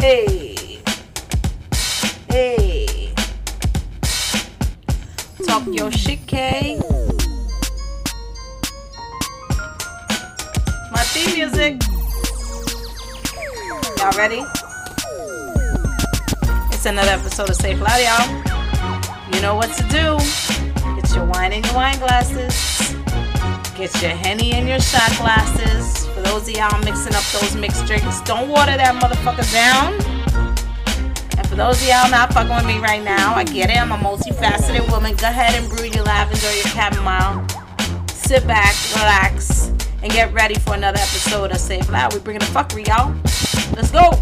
Hey. Hey. Talk your shit, K. My theme music. Y'all ready? It's another episode of Say It Loud, y'all. You know what to do. Get your wine in your wine glasses. Get your Henny in your shot glasses. Those of y'all mixing up those mixed drinks, don't water that motherfucker down. And for those of y'all not fucking with me right now, I get it. I'm a multifaceted woman. Go ahead and brew your lavender or your chamomile. Sit back, relax, and get ready for another episode of Say It Loud. We bringing the fuckery, y'all. Let's go.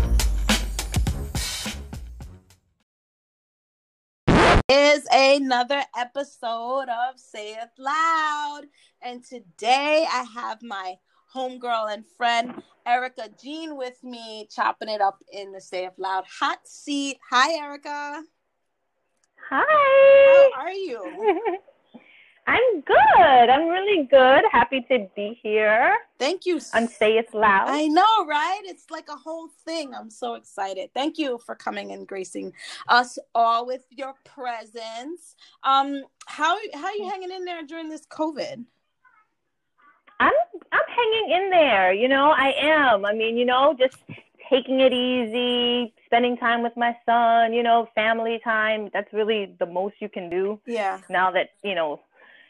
Is another episode of Say It Loud. And today I have my homegirl and friend Erica Jean with me, chopping it up in the Say It Loud hot seat. Hi, Erica. Hi. How are you? I'm good. I'm really good. Happy to be here Thank you. on Say It Loud. I know, right? It's like a whole thing. I'm so excited. Thank you for coming and gracing us all with your presence. Um, how how are you hanging in there during this COVID? I'm I'm hanging in there. You know, I am. I mean, you know, just taking it easy, spending time with my son. You know, family time. That's really the most you can do Yeah. now that you know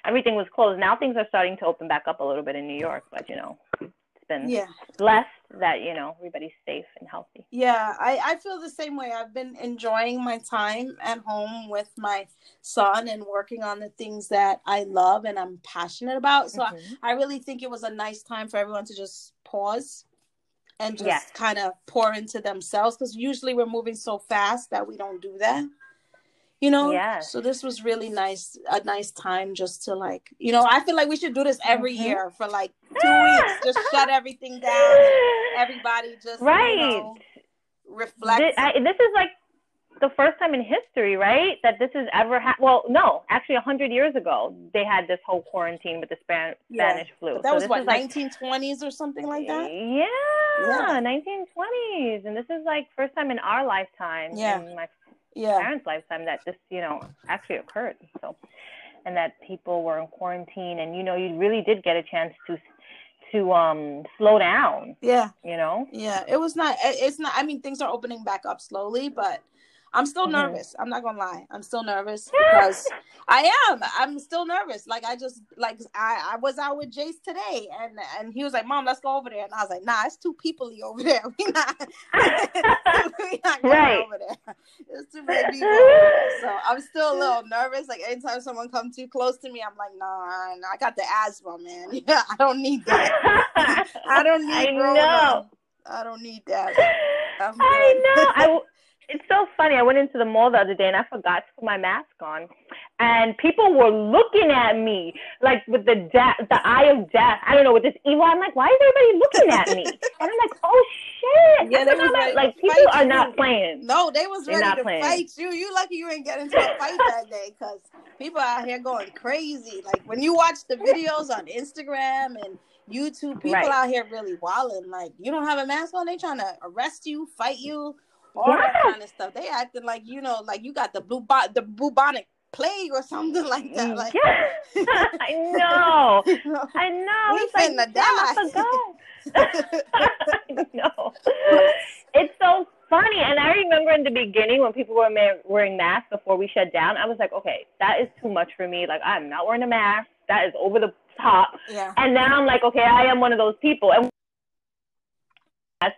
everything was closed. Now things are starting to open back up a little bit in New York, but you know, it's been Yeah. blessed that you know everybody's safe and healthy. Yeah, I, I feel the same way. I've been enjoying my time at home with my son and working on the things that I love and I'm passionate about. So Mhm. I, I really think it was a nice time for everyone to just pause and just Yes. kind of pour into themselves because usually we're moving so fast that we don't do that. You know, Yes. so this was really nice, a nice time just to like, you know, I feel like we should do this every Mhm. year for like two weeks, just shut everything down. Everybody just, right. you know, reflect. Thi- I, this is like the first time in history, right? That this has ever happened. Well, no, actually, a hundred years ago they had this whole quarantine with the Span- Yeah, Spanish flu. But that So was this what is like, 1920s or something like that. Yeah, Yeah. 1920s, and this is like first time in our lifetime, Yeah. in my Yeah, parents' lifetime, that this you know actually occurred. So, and that people were in quarantine, and you know you really did get a chance to to um slow down. yeah, You know. yeah. It was not. It's not. I mean, things are opening back up slowly, but I'm still Mhm. nervous. I'm not gonna lie. I'm still nervous because I am. I'm still nervous. Like I just like I I was out with Jace today, and and he was like, "Mom, let's go over there," and I was like, "Nah, it's too peoply over there. We not." we not going Right. over there. It's too many people. over there. So I'm still a little nervous. Like anytime someone comes too close to me, I'm like, nah, nah, I got the asthma, man. Yeah, I don't need that. I don't need. I know. I don't need that. I know. I it's so funny. I went into the mall the other day and I forgot to put my mask on, and people were looking at me like with the de- the eye of death. I don't know with this evil. I'm like, why is everybody looking at me? And I'm like, oh shit. Yeah, they forgot oh, was ready like people are you. not playing. No, they was ready not to playing. fight you. You lucky you ain't get into a fight that day because people out here going crazy. Like when you watch the videos on Instagram and YouTube, people Right. out here really wilding. Like you don't have a mask on, they trying to arrest you, fight you, all that kind of stuff. They acting like you know, like you got the blue bo- the bubonic plague or something like that. Like I know. I know. We it's like, finna damn, I forgot. Know. It's so funny. And I remember in the beginning when people were ma- wearing masks before we shut down, I was like, okay, that is too much for me. Like, I'm not wearing a mask. That is over the top. yeah. And now I'm like, okay, I am one of those people. And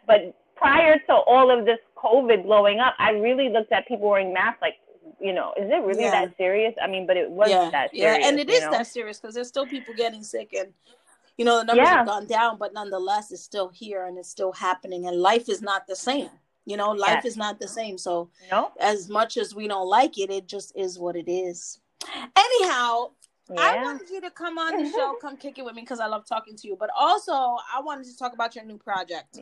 but prior to all of this COVID blowing up, I really looked at people wearing masks like, you know, is it really Yeah. that serious? I mean, but it was yeah, that serious. yeah, and it is know? that serious because there's still people getting sick, and you know the numbers Yeah. have gone down, but nonetheless, it's still here and it's still happening, and life is not the same. You know, life Yes. is not the same. So as much as we don't like it, it just is what it is. Anyhow, I wanted you to come on the show, come kick it with me because I love talking to you. But also, I wanted to talk about your new project.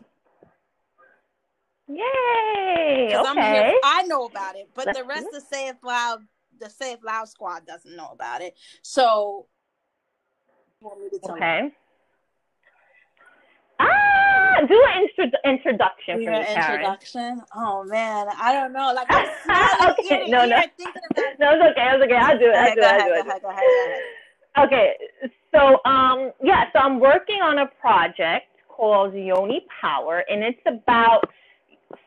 Yay! 'Cause I'm here- Okay. I know about it, but Let's the rest of Say It Loud, the Say It Loud squad doesn't know about it. So, you want me to tell you? Okay. Ah, do an intro- introduction for me, introduction. Oh man, I don't know. Like I'm okay, no, no, no, it's okay, it's okay. I'll do it. I'll do it. Okay, so um, yeah, so I'm working on a project called Yoni Power, and it's about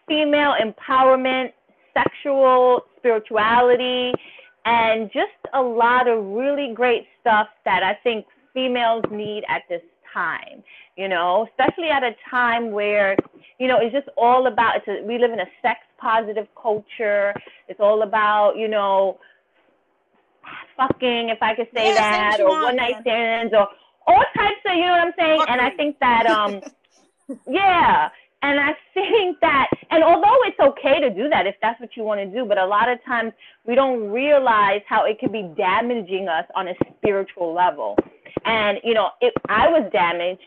female empowerment, sexual spirituality, and just a lot of really great stuff that I think females need at this time. You know, especially at a time where, you know, it's just all about. It's a, we live in a sex positive culture. It's all about, you know, fucking, if I could say that, or one night stands, or all types of, you know what I'm saying? Fucking. And I think that, um, yeah. And I think that, and although it's okay to do that if that's what you want to do, but a lot of times we don't realize how it can be damaging us on a spiritual level. And, you know, if I was damaged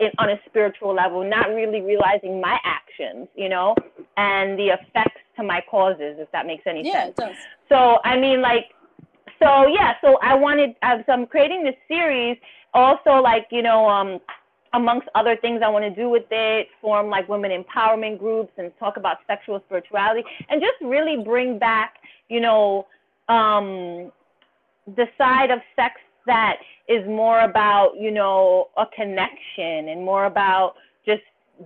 in, on a spiritual level, not really realizing my actions, you know, and the effects to my causes, if that makes any yeah, sense. It does. So, I mean, like, so yeah, so I wanted, so I'm creating this series also like, you know, um, amongst other things I want to do with it, form like women empowerment groups and talk about sexual spirituality and just really bring back, you know, um, the side of sex that is more about, you know, a connection and more about just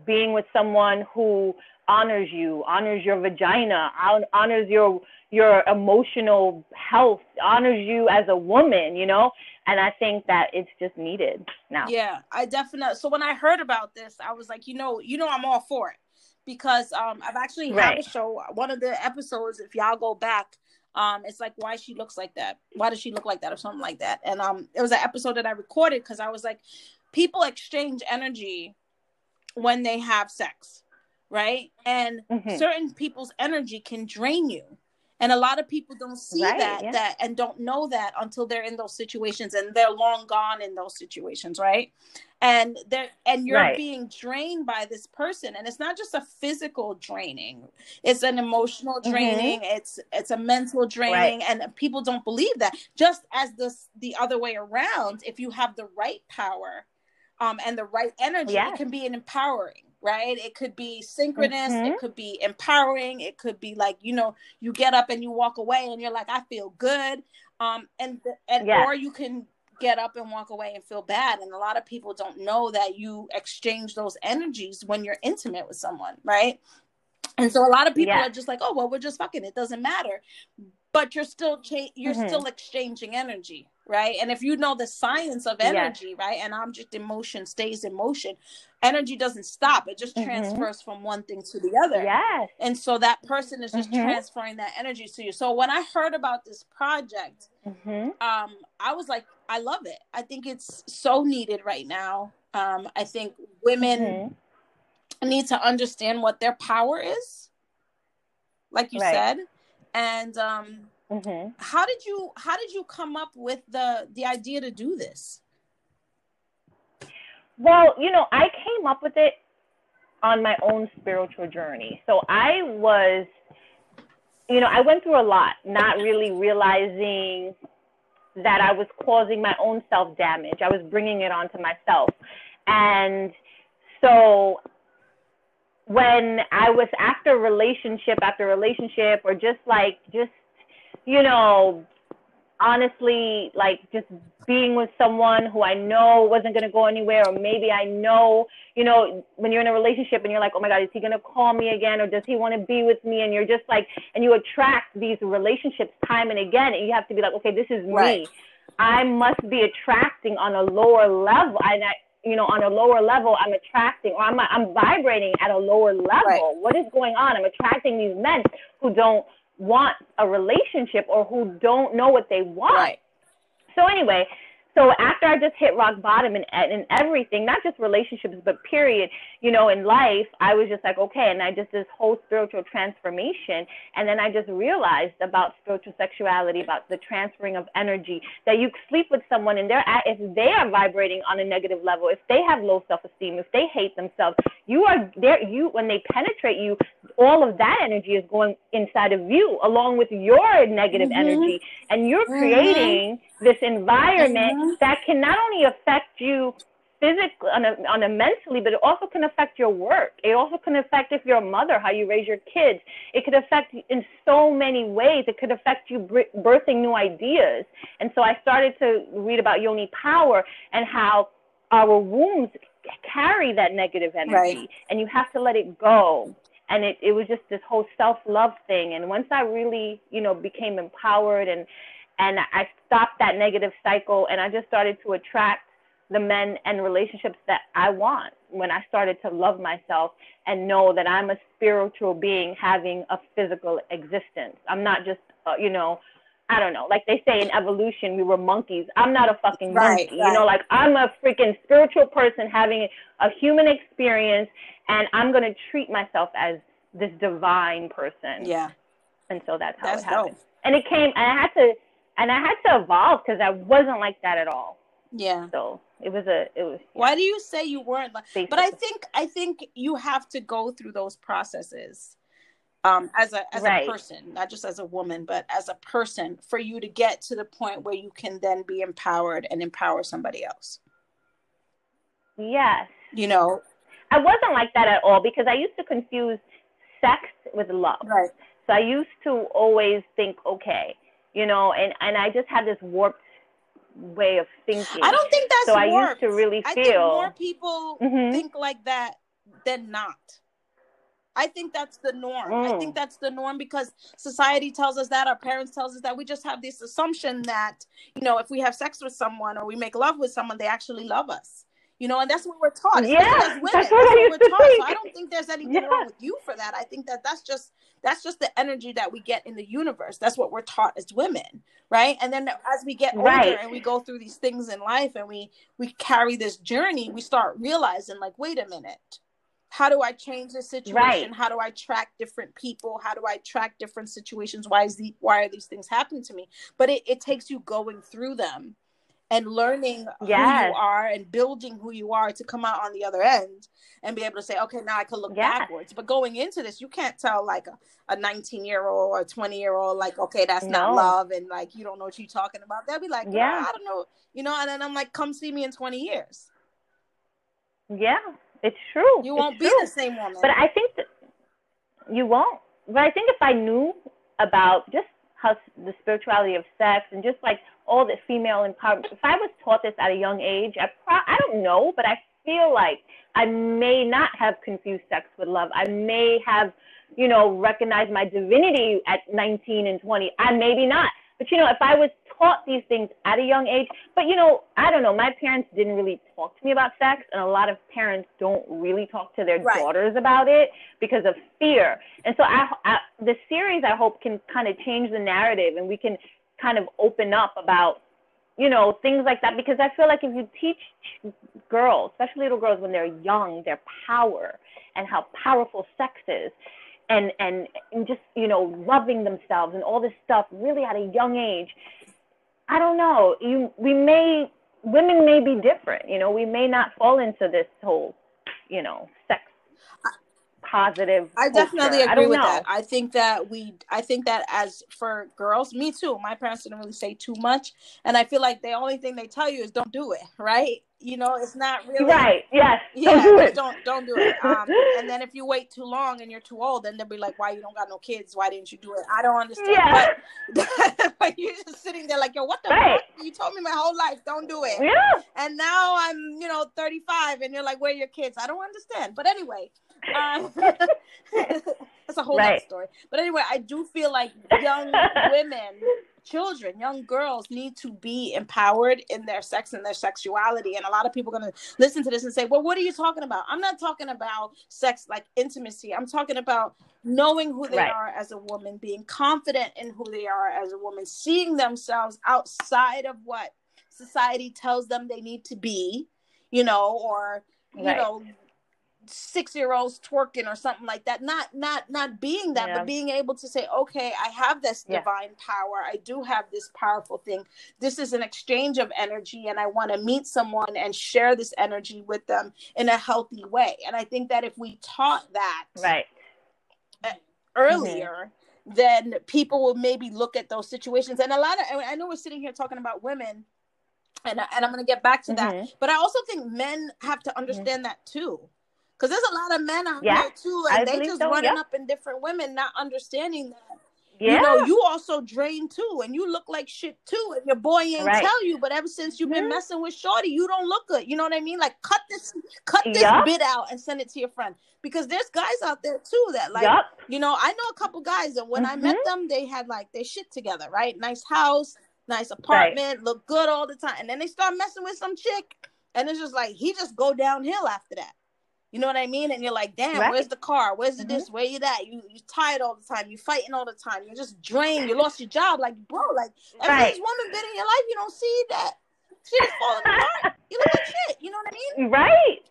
being with someone who honors you, honors your vagina, honors your your emotional health, honors you as a woman, you know? And I think that it's just needed now. Yeah, I definitely so when I heard about this, I was like, you know, you know I'm all for it. Because um I've actually right. had a show, one of the episodes, if y'all go back, um it's like why she looks like that why does she look like that or something like that and um it was an episode that i recorded because i was like people exchange energy when they have sex right and mm-hmm. certain people's energy can drain you and a lot of people don't see right, that yeah. that and don't know that until they're in those situations and they're long gone in those situations right and they're and you're right. being drained by this person and it's not just a physical draining it's an emotional mm-hmm. draining mm-hmm. it's it's a mental draining right. and people don't believe that just as this the other way around if you have the right power um and the right energy it can be an empowering right? It could be synchronous, mm-hmm. it could be empowering, it could be like, you know, you get up and you walk away and you're like, I feel good. Um, and and or you can get up and walk away and feel bad. And a lot of people don't know that you exchange those energies when you're intimate with someone, right? And so a lot of people are just like, oh well, we're just fucking. It doesn't matter but you're still cha- you're mm-hmm. still exchanging energy right and if you know the science of energy right an object in motion stays in motion energy doesn't stop it just mm-hmm. transfers from one thing to the other yes and so that person is just mm-hmm. transferring that energy to you so when i heard about this project mm-hmm. um i was like i love it i think it's so needed right now um i think women mm-hmm. need to understand what their power is like you right. said and um, mm-hmm. how did you how did you come up with the the idea to do this? Well, you know, I came up with it on my own spiritual journey. So I was, you know, I went through a lot, not really realizing that I was causing my own self damage. I was bringing it onto myself. And so when I was after relationship after relationship, or just like, just, you know, honestly, like just being with someone who I know wasn't going to go anywhere, or maybe I know, you know, when you're in a relationship and you're like, oh my God, is he going to call me again? Or does he want to be with me? And you're just like, and you attract these relationships time and again. And you have to be like, okay, this is right. me. I must be attracting on a lower level. And I, you know, on a lower level, I'm attracting or I'm, I'm vibrating at a lower level. Right. What is going on? I'm attracting these men who don't want a relationship or who don't know what they want. Right. So anyway, so after I just hit rock bottom and in everything, not just relationships, but period, you know, in life, I was just like, okay, and I just this whole spiritual transformation, and then I just realized about spiritual sexuality, about the transferring of energy, that you sleep with someone and they're at, if they are vibrating on a negative level, if they have low self-esteem, if they hate themselves, you are there. You when they penetrate you, all of that energy is going inside of you, along with your negative mm-hmm. energy, and you're mm-hmm. creating this environment mm-hmm. that can not only affect you physically, on a, on a mentally, but it also can affect your work. It also can affect if you're a mother, how you raise your kids. It could affect in so many ways. It could affect you birthing new ideas. And so I started to read about yoni power and how our wombs carry that negative energy, right. and you have to let it go. And it, it was just this whole self love thing. And once I really, you know, became empowered and and I stopped that negative cycle, and I just started to attract the men and relationships that I want when I started to love myself and know that I'm a spiritual being having a physical existence. I'm not just, uh, you know, I don't know, like they say in evolution, we were monkeys. I'm not a fucking right, monkey. Right. You know, like I'm a freaking spiritual person having a human experience, and I'm going to treat myself as this divine person. Yeah. And so that's how that's it happened. Dope. And it came, and I had to, and I had to evolve because I wasn't like that at all. Yeah. So it was a it was. Yeah. Why do you say you weren't like? But I think I think you have to go through those processes, um, as a as right. a person, not just as a woman, but as a person, for you to get to the point where you can then be empowered and empower somebody else. Yes. You know. I wasn't like that at all because I used to confuse sex with love. Right. So I used to always think, okay, you know, and and I just had this warped way of thinking. I don't think that's so. Warped. I used to really I feel more people mm-hmm. think like that than not. I think that's the norm. Mm. I think that's the norm because society tells us that, our parents tells us that. We just have this assumption that, you know, if we have sex with someone or we make love with someone, they actually love us you know, and that's what we're taught. Yeah, that's what, that's what we're taught. Think. So I don't think there's anything yeah. wrong with you for that. I think that that's just that's just the energy that we get in the universe. That's what we're taught as women, right? And then as we get older right. and we go through these things in life and we we carry this journey, we start realizing like, wait a minute. How do I change the situation? Right. How do I track different people? How do I track different situations? Why is the why are these things happening to me? But it, it takes you going through them and learning yes. who you are and building who you are to come out on the other end and be able to say, okay, now I can look yes. backwards. But going into this, you can't tell like a, a 19 year old or 20 year old, like, okay, that's no. not love. And like, you don't know what you're talking about. They'll be like, yeah, I don't know, you know, and then I'm like, come see me in 20 years. Yeah, it's true. You won't it's be true. the same woman. But I think that you won't. But I think if I knew about just how the spirituality of sex and just like all the female empowerment. If I was taught this at a young age, I pro- I don't know, but I feel like I may not have confused sex with love. I may have, you know, recognized my divinity at 19 and 20. I maybe not. But you know, if I was taught these things at a young age, but you know, I don't know, my parents didn't really talk to me about sex, and a lot of parents don't really talk to their right. daughters about it because of fear. And so, I, I the series I hope can kind of change the narrative, and we can kind of open up about you know things like that because I feel like if you teach girls, especially little girls when they're young, their power and how powerful sex is, and and, and just you know loving themselves and all this stuff really at a young age, I don't know. You we may women may be different. You know, we may not fall into this whole you know sex positive. I definitely agree I with know. that. I think that we, I think that as for girls, me too. My parents didn't really say too much, and I feel like the only thing they tell you is don't do it, right? you know, it's not really right. Yes. Yeah. Don't do it. Don't don't do it. Um, and then if you wait too long and you're too old, then they'll be like, "Why you don't got no kids? Why didn't you do it?" I don't understand. Yeah. But, but you're just sitting there like, "Yo, what the right. fuck? You told me my whole life, don't do it." Yeah. And now I'm, you know, 35, and you're like, "Where are your kids?" I don't understand. But anyway, um, that's a whole right. other story. But anyway, I do feel like young women children, young girls need to be empowered in their sex and their sexuality. And a lot of people are going to listen to this and say, well, what are you talking about? I'm not talking about sex like intimacy. I'm talking about knowing who they right. are as a woman, being confident in who they are as a woman, seeing themselves outside of what society tells them they need to be, you know, or, you right. know, six year olds twerking or something like that not not not being that yeah. but being able to say okay i have this yeah. divine power i do have this powerful thing this is an exchange of energy and i want to meet someone and share this energy with them in a healthy way and i think that if we taught that right earlier mm-hmm. then people will maybe look at those situations and a lot of i know we're sitting here talking about women and and I'm gonna get back to that. Mhm. But I also think men have to understand that too, because there's a lot of men out Yeah, there too, I and they just so, running yeah. up in different women, not understanding that. Yeah. You know, you also drain too, and you look like shit too, and your boy ain't Right. tell you. But ever since you've been Mhm. messing with Shorty, you don't look good. You know what I mean? Like cut this, cut this Yup. bit out and send it to your friend because there's guys out there too that like yup. you know, I know a couple guys and when I met Mhm. them, they had like their shit together, right? Nice house, nice apartment, look good all the time. And then they start messing with some chick, and it's just like he just go downhill after that. You know what I mean? And you're like, damn, Right. where's the car? Where's the Mhm. this? Where you at? You you tired all the time. You fighting all the time. You're just drained. You lost your job. Like, bro, like every Right. woman been in your life, you don't see that shit is falling apart. You look like shit. You know what I mean? Right.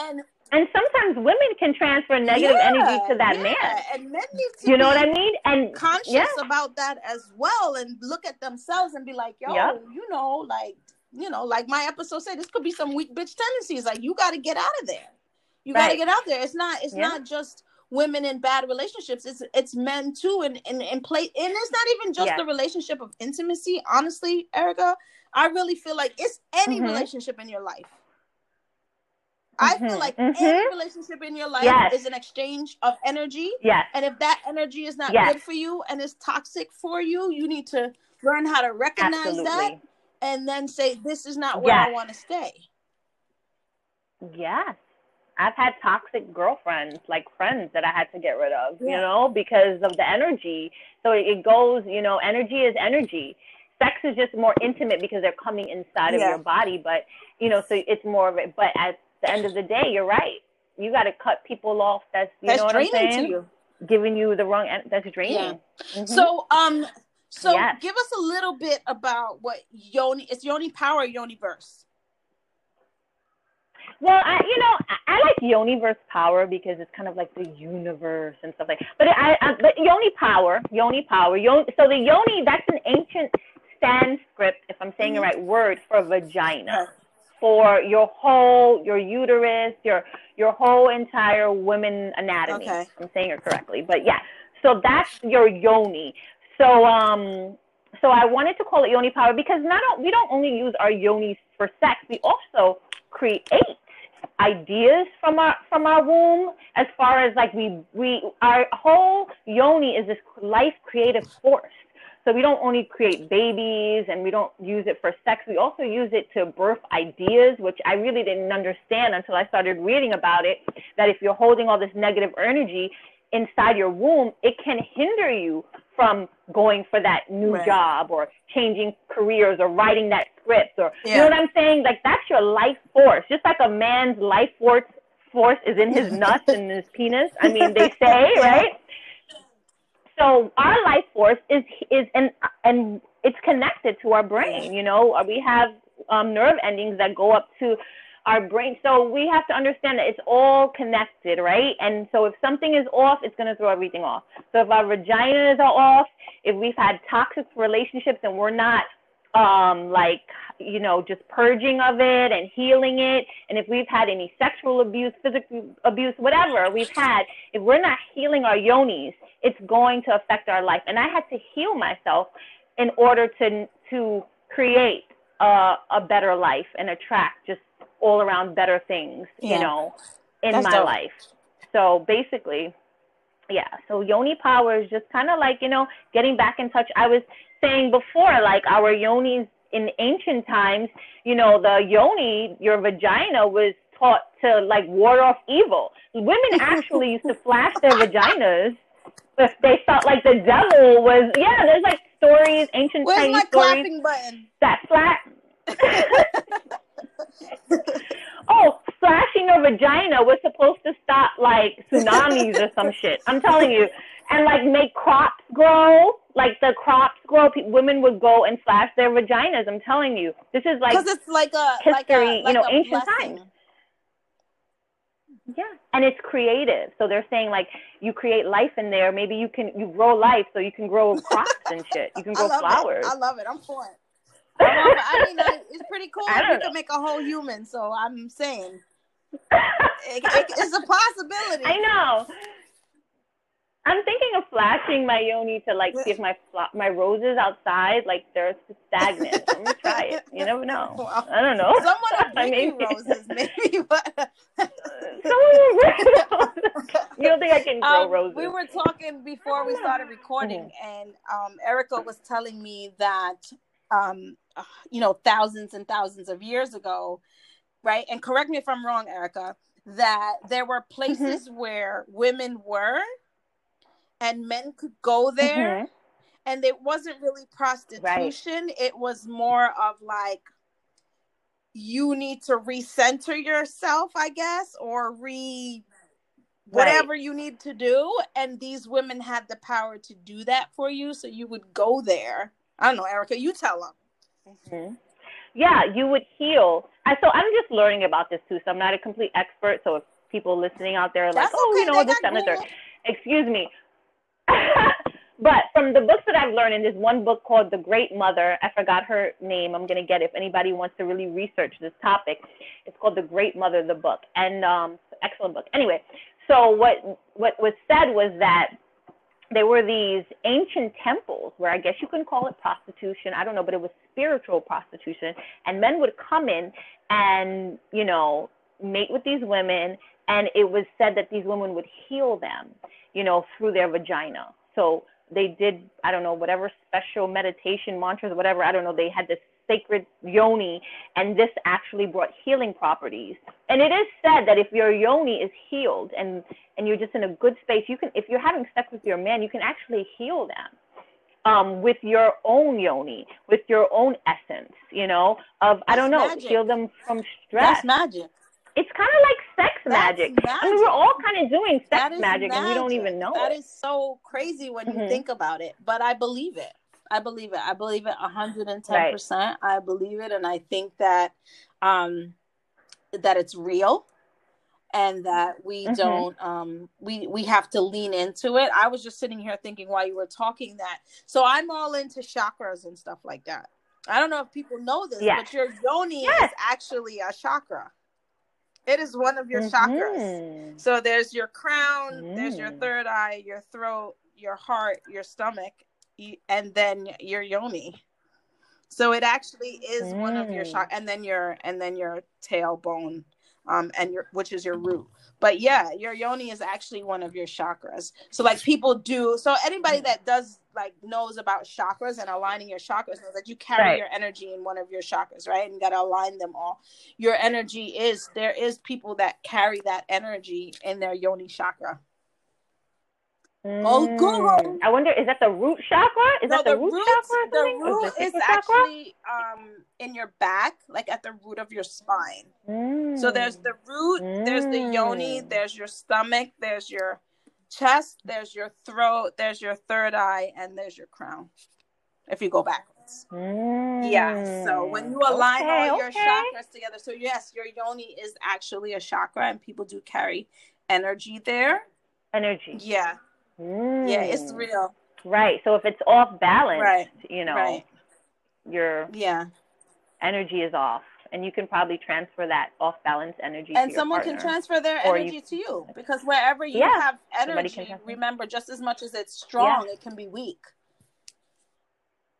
And And sometimes women can transfer negative yeah, energy to that yeah. man. And men need to You know what I mean? And conscious yeah. about that as well and look at themselves and be like, yo, Yep. you know, like, you know, like my episode said, this could be some weak bitch tendencies. Like you gotta get out of there. You gotta get out there. It's not it's Yeah. not just women in bad relationships, it's it's men too and and, and play and it's not even just Yes. the relationship of intimacy. Honestly, Erica, I really feel like it's any Mhm. relationship in your life. I feel Mhm. like Mhm. any relationship in your life Yes. is an exchange of energy yes. and if that energy is not Yes. good for you and is toxic for you, you need to learn how to recognize that and then say, This is not where I want to stay. Yes. I've had toxic girlfriends, like friends that I had to get rid of, you know, because of the energy. So it goes, you know, energy is energy. Sex is just more intimate because they're coming inside of your body, but you know, so it's more of it. But at the end of the day, you're right. You got to cut people off. That's you That's know what I'm saying. Giving you the wrong. That's draining. Mhm. So um so Yes. give us a little bit about what yoni is yoni power Yoniverse. Well, I, you know, I, I like Yoniverse Power because it's kind of like the universe and stuff like. But I, I but Yoni Power, Yoni Power, Yoni. So the Yoni, that's an ancient Sanskrit, if I'm saying the Mhm. right word, for vagina, for your whole, your uterus, your your whole entire women anatomy. Okay. if I'm saying it correctly, but yeah. So that's your Yoni. So um, so I wanted to call it Yoni Power because not we don't only use our yonis for sex, we also create ideas from our from our womb as far as like we we our whole yoni is this life creative force. So we don't only create babies and we don't use it for sex we also use it to birth ideas which i really didn't understand until i started reading about it that if you're holding all this negative energy inside your womb it can hinder you from going for that new Right. job or changing careers or writing that script or you know what I'm saying? Like that's your life force. Just like a man's life force force is in his nuts and his penis. I mean, they say, right? So our life force is is and and it's connected to our brain. You know, we have um, nerve endings that go up to our brain. So we have to understand that it's all connected, right? And so if something is off, it's going to throw everything off. So if our vaginas are off, if we've had toxic relationships and we're not um like you know just purging of it and healing it and if we've had any sexual abuse physical abuse whatever we've had if we're not healing our yonis it's going to affect our life and i had to heal myself in order to to create a, a better life and attract just all around better things Yeah. you know in That's my dope. life so basically yeah so yoni power is just kind of like you know getting back in touch i was saying before like our yonis in ancient times you know the yoni your vagina was taught to like ward off evil women actually used to flash their vaginas if they felt like the devil was yeah there's like stories ancient Where's chinese my stories clapping button? that flat oh, slashing a vagina was supposed to stop like tsunamis or some shit. I'm telling you. And like make crops grow, like the crops grow. Pe- women would go and slash their vaginas. I'm telling you, this is like Because it's like a like a, history, you know, ancient times. yeah, and it's creative. So they're saying like you create life in there. Maybe you can you grow life, so you can grow crops and shit. You can grow love flowers. it. I love it. I'm for it. I. I mean, I, it's pretty cool. I You can make a whole human, so I'm saying it, it, it's a possibility. I know. I'm thinking of flashing my yoni to like see if my my roses outside like they're stagnant. Let me try it. You never know. Well, I don't know. Someone will bring you roses, maybe, but someone will bring roses. You don't think I can grow um, roses? We were talking before we started recording, mm-hmm. and um, Erica was telling me that um, uh, you know thousands and thousands of years ago, right? And correct me if I'm wrong, Erica. That there were mm-hmm. places mm-hmm. where women were and men could go there mm-hmm. and it wasn't really prostitution right. it was more of like you need to recenter yourself i guess or re whatever right. you need to do and these women had the power to do that for you so you would go there i don't know erica you tell them mm-hmm. yeah you would heal and so i'm just learning about this too so i'm not a complete expert so if people listening out there are like oh okay. you know this and third excuse me but from the books that I've learned, in this one book called The Great Mother, I forgot her name. I'm going to get it if anybody wants to really research this topic. It's called The Great Mother, the book, and um, excellent book. Anyway, so what what was said was that there were these ancient temples where I guess you can call it prostitution. I don't know, but it was spiritual prostitution, and men would come in and you know mate with these women, and it was said that these women would heal them you know, through their vagina. So they did, I don't know, whatever special meditation mantras, whatever, I don't know, they had this sacred yoni, and this actually brought healing properties. And it is said that if your yoni is healed and and you're just in a good space, you can, if you're having sex with your man, you can actually heal them um, with your own yoni, with your own essence, you know, of I don't know, magic. heal them from stress. That's magic it's kind of like sex magic. magic. I mean, we're all kind of doing sex magic, magic, and we don't even know That it. is so crazy when mm-hmm. you think about it, but I believe it. I believe it. I believe it 110%. Right. I believe it and I think that um that it's real and that we mm-hmm. don't um we we have to lean into it. I was just sitting here thinking while you were talking that. So I'm all into chakras and stuff like that. I don't know if people know this, yes. but your yoni yes. is actually a chakra. It is one of your mm-hmm. chakras. So there's your crown, mm. there's your mm. third eye, your throat, your heart, your stomach, and then your yoni. So it actually is mm. one of your chakras, mm. and then your and then your tailbone, um, and your which is your root. But yeah, your yoni is actually one of your chakras. So like people do. So anybody that does like knows about chakras and aligning your chakras knows that you carry right. your energy in one of your chakras, right? And you got to align them all. Your energy is there is people that carry that energy in their yoni chakra. Mm. Oh, Google. I wonder, is that the root chakra? Is no, that the, the root, root chakra? The root is actually um, in your back, like at the root of your spine. Mm. So there's the root, mm. there's the yoni, mm. there's your stomach, there's your chest, there's your throat, there's your third eye, and there's your crown. If you go backwards. Mm. Yeah. So when you align okay, all your chakras together, so yes, your yoni is actually a chakra, and people do carry energy there. Energy. Yeah. Mm. Yeah, it's mm. real. Right. So if it's off balance, right. you know, right. your yeah energy is off and you can probably transfer that off balance energy and someone can transfer their energy you, to you because wherever you yeah, have energy remember just as much as it's strong yeah. it can be weak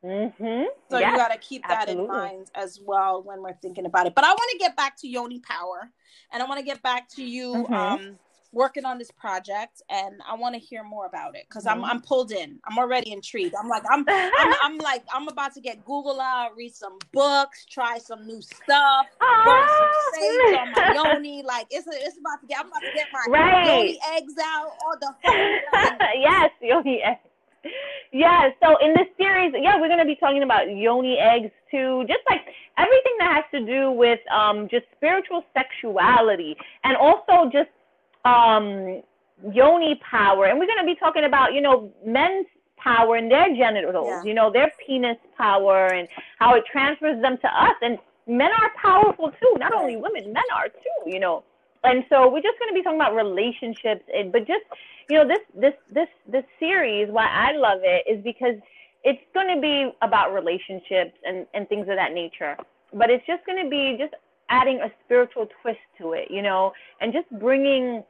mm-hmm. so yes, you got to keep that absolutely. in mind as well when we're thinking about it but i want to get back to yoni power and i want to get back to you mm-hmm. um working on this project and I want to hear more about it because mm-hmm. I'm I'm pulled in. I'm already intrigued. I'm like I'm, I'm, I'm like I'm about to get Google out, read some books, try some new stuff, burn some sage on my yoni. Like it's a, it's about to get I'm about to get my right. yoni eggs out all the yes yoni eggs. Yeah, so in this series, yeah, we're going to be talking about yoni eggs too, just like everything that has to do with um, just spiritual sexuality and also just um, yoni power, and we're going to be talking about, you know, men's power and their genitals, yeah. you know, their penis power and how it transfers them to us. And men are powerful too, not only women, men are too, you know. And so we're just going to be talking about relationships, and, but just, you know, this this this this series, why I love it is because it's going to be about relationships and and things of that nature. But it's just going to be just adding a spiritual twist to it, you know, and just bringing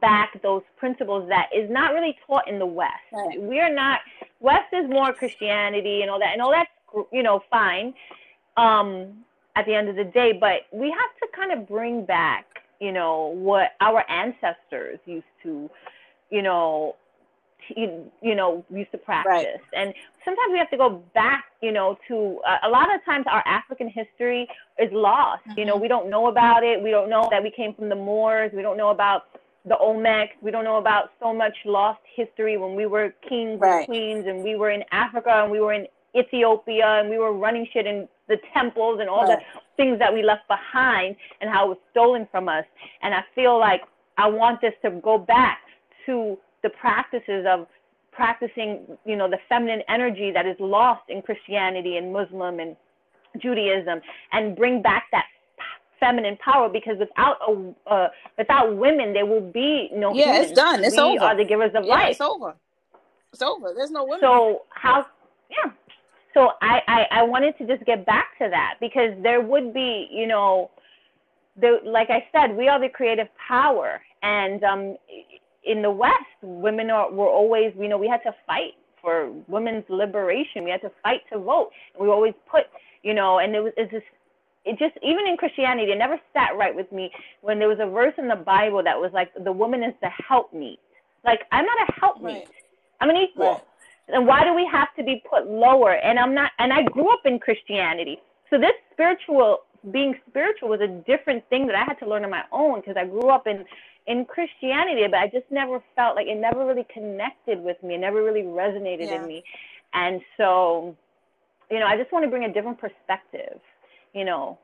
back those principles that is not really taught in the West. Right. We're not West is more Christianity and all that, and all that's you know fine um, at the end of the day. But we have to kind of bring back you know what our ancestors used to you know you, you know used to practice right. and sometimes we have to go back you know to uh, a lot of times our african history is lost mm-hmm. you know mm-hmm. we don't know about it we don't know that we came from the moors we don't know about the Olmecs. We don't know about so much lost history when we were kings right. and queens and we were in Africa and we were in Ethiopia and we were running shit in the temples and all right. the things that we left behind and how it was stolen from us. And I feel like I want this to go back to the practices of practicing, you know, the feminine energy that is lost in Christianity and Muslim and Judaism and bring back that feminine power because without a uh, without women there will be no yeah humans. it's done. It's we over. are the givers of yeah, life. it's over. It's over. There's no women. So how yeah. So I, I i wanted to just get back to that because there would be you know the like i said we are the creative power and um in the west women are were always you know we had to fight for women's liberation we had to fight to vote and we always put you know and it was it's just it just even in Christianity, it never sat right with me when there was a verse in the Bible that was like the woman is the helpmeet. Like I'm not a helpmeet. Right. I'm an equal. Right. And why do we have to be put lower? And I'm not and I grew up in Christianity. So this spiritual being spiritual was a different thing that I had to learn on my own because I grew up in in Christianity, but I just never felt like it never really connected with me. It never really resonated yeah. in me. And so, you know, I just want to bring a different perspective you know,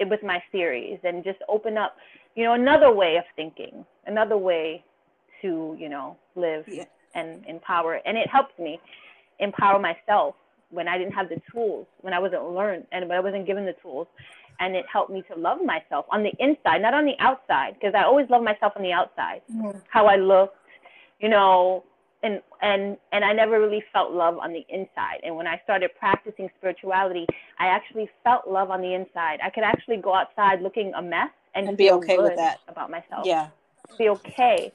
with my series and just open up, you know, another way of thinking, another way to, you know, live yeah. and empower. And it helped me empower myself when I didn't have the tools, when I wasn't learned and when I wasn't given the tools. And it helped me to love myself on the inside, not on the outside, because I always love myself on the outside, how I looked, you know, and and and I never really felt love on the inside. And when I started practicing spirituality, I actually felt love on the inside. I could actually go outside looking a mess and, and be okay with that about myself. Yeah, be okay.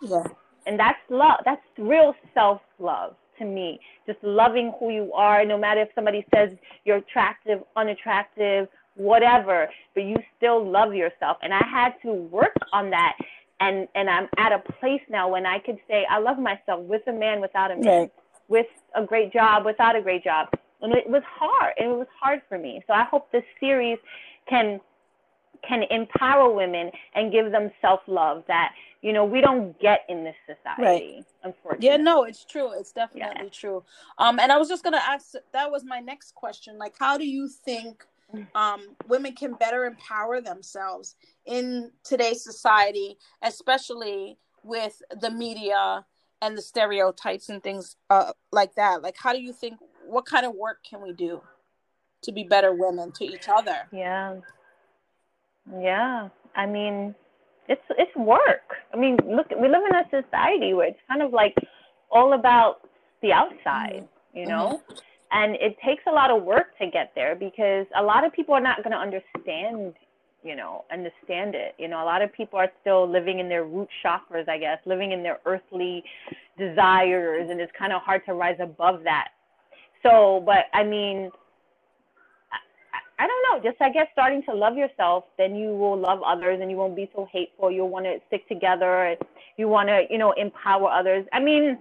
Yeah, and that's love. That's real self love to me. Just loving who you are, no matter if somebody says you're attractive, unattractive, whatever, but you still love yourself. And I had to work on that and and I'm at a place now when I could say I love myself with a man, without a man, right. with a great job, without a great job. And it was hard. It was hard for me. So I hope this series can can empower women and give them self love that you know we don't get in this society. Right. Unfortunately. Yeah, no, it's true. It's definitely yeah. true. Um, and I was just gonna ask. That was my next question. Like, how do you think um, women can better empower themselves in today's society, especially with the media and the stereotypes and things uh, like that. Like, how do you think? What kind of work can we do to be better women to each other? Yeah, yeah. I mean, it's it's work. I mean, look, we live in a society where it's kind of like all about the outside, mm-hmm. you know. Mm-hmm and it takes a lot of work to get there because a lot of people are not going to understand you know understand it. You know a lot of people are still living in their root chakras i guess living in their earthly desires and it's kind of hard to rise above that. So but i mean I, don't know. Just i guess starting to love yourself then you will love others and you won't be so hateful. You'll want to stick together. You want to you know empower others. I mean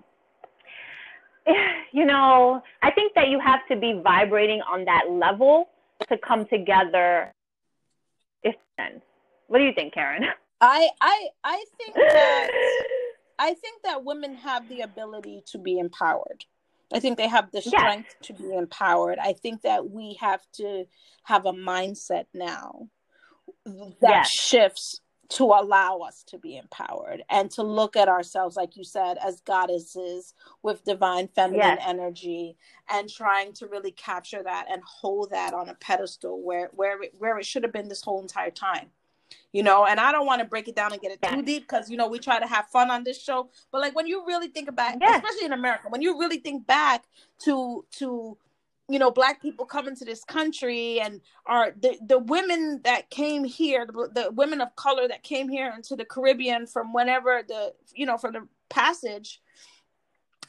you know, I think that you have to be vibrating on that level to come together. If then, what do you think, Karen? I I I think that I think that women have the ability to be empowered. I think they have the strength yes. to be empowered. I think that we have to have a mindset now that yes. shifts to allow us to be empowered and to look at ourselves, like you said, as goddesses with divine feminine yes. energy and trying to really capture that and hold that on a pedestal where where it, where it should have been this whole entire time. You know, and I don't want to break it down and get it too deep because you know we try to have fun on this show. But like when you really think about, yes. especially in America, when you really think back to to you know black people come into this country and are the, the women that came here the, the women of color that came here into the caribbean from whenever the you know from the passage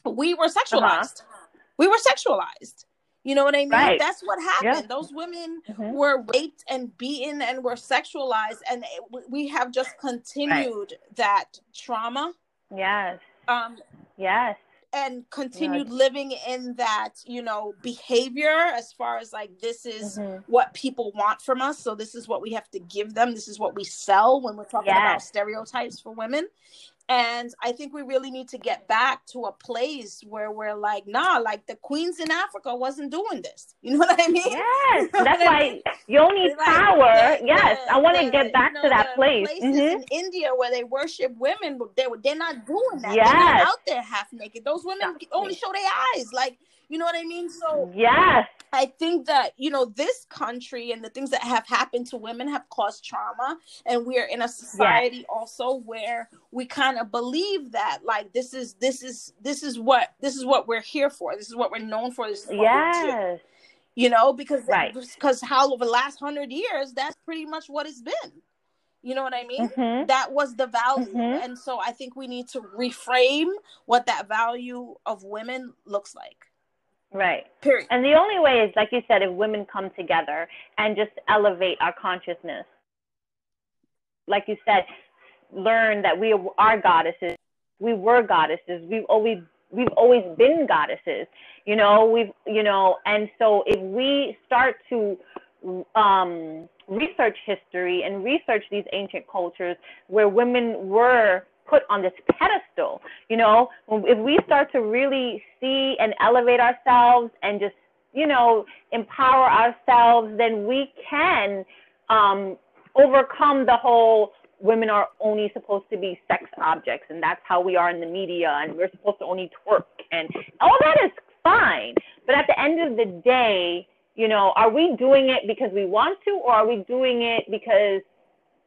we were sexualized uh-huh. we were sexualized you know what I mean? Right. That's what happened. Yeah. Those women mm-hmm. were raped and beaten and were sexualized, and it, we have just continued right. that trauma. Yes. Um. Yes and continued yeah. living in that you know behavior as far as like this is mm-hmm. what people want from us so this is what we have to give them this is what we sell when we're talking yes. about stereotypes for women and I think we really need to get back to a place where we're like, nah, like the queens in Africa wasn't doing this. You know what I mean? Yes, that's why Yoni like, power. Yes, I want to get back you know, to that place. Places mm-hmm. in India where they worship women, but they they're not doing that. Yes. They're not out there half naked. Those women only show their eyes. Like you know what I mean? So yes, I think that you know this country and the things that have happened to women have caused trauma, and we are in a society yes. also where we kind of believe that like this is this is this is what this is what we're here for. This is what we're known for. This is yes. You know, because right. because how over the last hundred years, that's pretty much what it's been. You know what I mean? Mm-hmm. That was the value. Mm-hmm. And so I think we need to reframe what that value of women looks like. Right. Period. And the only way is, like you said, if women come together and just elevate our consciousness. Like you said, learn that we are goddesses. We were goddesses. We've always we've always been goddesses. You know, we've you know, and so if we start to um, research history and research these ancient cultures where women were put on this pedestal. You know, if we start to really see and elevate ourselves and just, you know, empower ourselves, then we can um, overcome the whole women are only supposed to be sex objects and that's how we are in the media and we're supposed to only twerk and all that is fine. But at the end of the day, you know, are we doing it because we want to or are we doing it because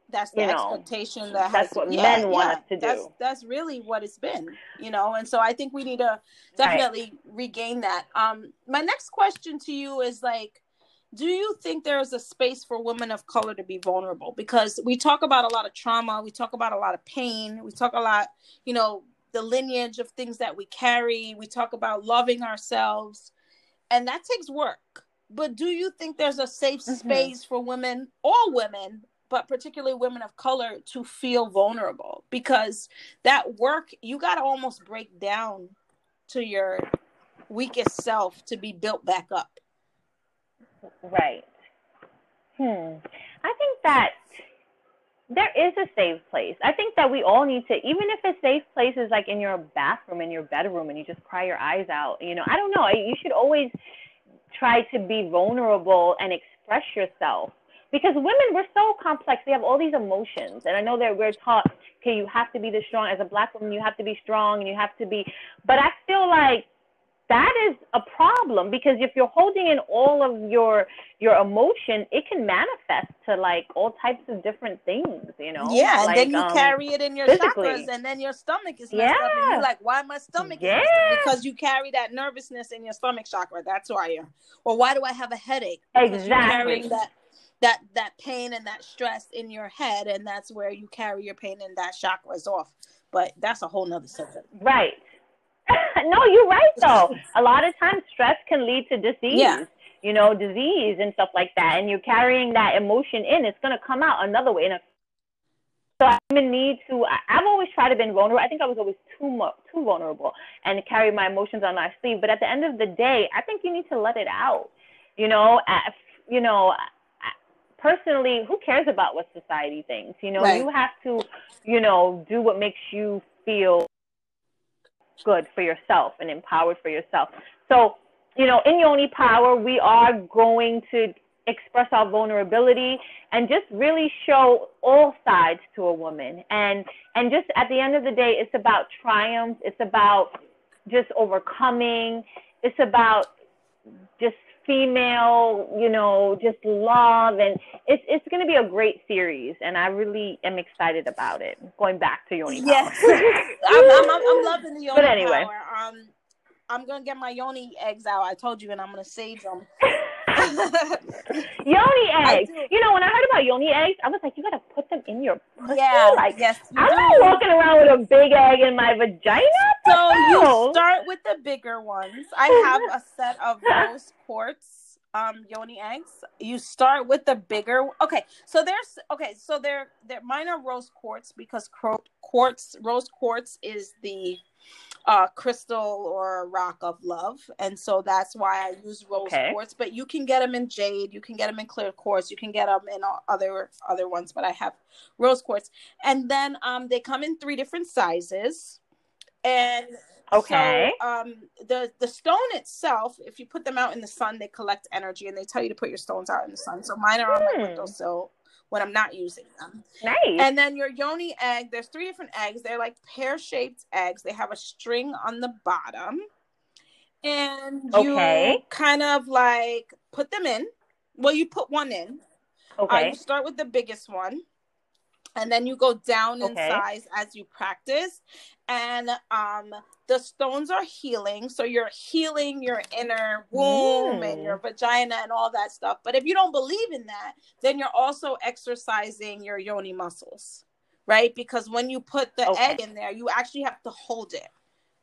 that's the you expectation that that's has, what yeah, men want yeah, us to do. That's, that's really what it's been, you know. And so I think we need to definitely right. regain that. Um, my next question to you is like, do you think there is a space for women of color to be vulnerable? Because we talk about a lot of trauma, we talk about a lot of pain, we talk a lot, you know, the lineage of things that we carry. We talk about loving ourselves, and that takes work. But do you think there's a safe mm-hmm. space for women, all women, but particularly women of color to feel vulnerable because that work you got to almost break down to your weakest self to be built back up. Right. Hmm. I think that there is a safe place. I think that we all need to even if a safe place is like in your bathroom in your bedroom and you just cry your eyes out you know i don't know. You should always try to be vulnerable and express yourself because women we're so complex. We have all these emotions. And i know that we're taught okay you have to be the strong. As a black woman you have to be strong and you have to be but i feel like that is a problem because if you're holding in all of your your emotion it can manifest to like all types of different things you know? Yeah and like, then you um, carry it in your physically. chakras and then your stomach is messed yeah. up. And you're like why my stomach yeah. because you carry that nervousness in your stomach chakra. That's why you're or why do i have a headache? Because exactly that that pain and that stress in your head and that's where you carry your pain and that chakras off but that's a whole nother subject right no you're right though a lot of times stress can lead to disease yeah. you know disease and stuff like that and you're carrying that emotion in it's going to come out another way a, so I'm in need to. I've always tried to be vulnerable. I think I was always too much, too vulnerable, and carry my emotions on my sleeve. But at the end of the day, I think you need to let it out. You know, you know, personally, who cares about what society thinks? You know, right. you have to, you know, do what makes you feel good for yourself and empowered for yourself. So, you know, in Yoni Power, we are going to express our vulnerability and just really show all sides to a woman. And and just at the end of the day, it's about triumph. It's about just overcoming. It's about just female, you know, just love, and it's it's going to be a great series, and I really am excited about it. Going back to Yoni. Yes, I'm, I'm, I'm, loving the Yoni but anyway. Power. Um, I'm gonna get my yoni eggs out. I told you, and I'm gonna save them. yoni eggs. You know, when I heard about yoni eggs, I was like, you gotta put them in your pussy. Yeah, like, yes, I'm do. not walking around with a big egg in my vagina. So you start with the bigger ones. I have a set of rose quartz um yoni eggs. You start with the bigger. Okay, so there's okay, so they're they're mine are rose quartz because quartz rose quartz is the uh, crystal or rock of love, and so that's why I use rose okay. quartz. But you can get them in jade, you can get them in clear quartz, you can get them in other other ones. But I have rose quartz, and then um, they come in three different sizes, and okay, so, um, the the stone itself, if you put them out in the sun, they collect energy, and they tell you to put your stones out in the sun. So mine are on my hmm. windowsill when I'm not using them. Nice. And then your yoni egg, there's three different eggs. They're like pear shaped eggs. They have a string on the bottom. And you okay. kind of like put them in. Well, you put one in. Okay. Uh, you start with the biggest one and then you go down in okay. size as you practice and um the stones are healing so you're healing your inner womb mm. and your vagina and all that stuff but if you don't believe in that then you're also exercising your yoni muscles right because when you put the okay. egg in there you actually have to hold it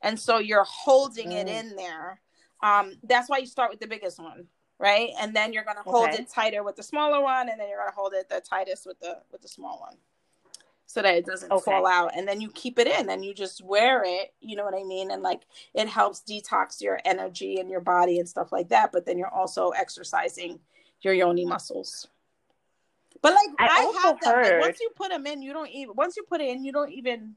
and so you're holding mm. it in there um that's why you start with the biggest one right and then you're going to hold okay. it tighter with the smaller one and then you're going to hold it the tightest with the with the small one so that it doesn't okay. fall out and then you keep it in and you just wear it you know what i mean and like it helps detox your energy and your body and stuff like that but then you're also exercising your yoni muscles but like i, I have them like, once you put them in you don't even once you put it in you don't even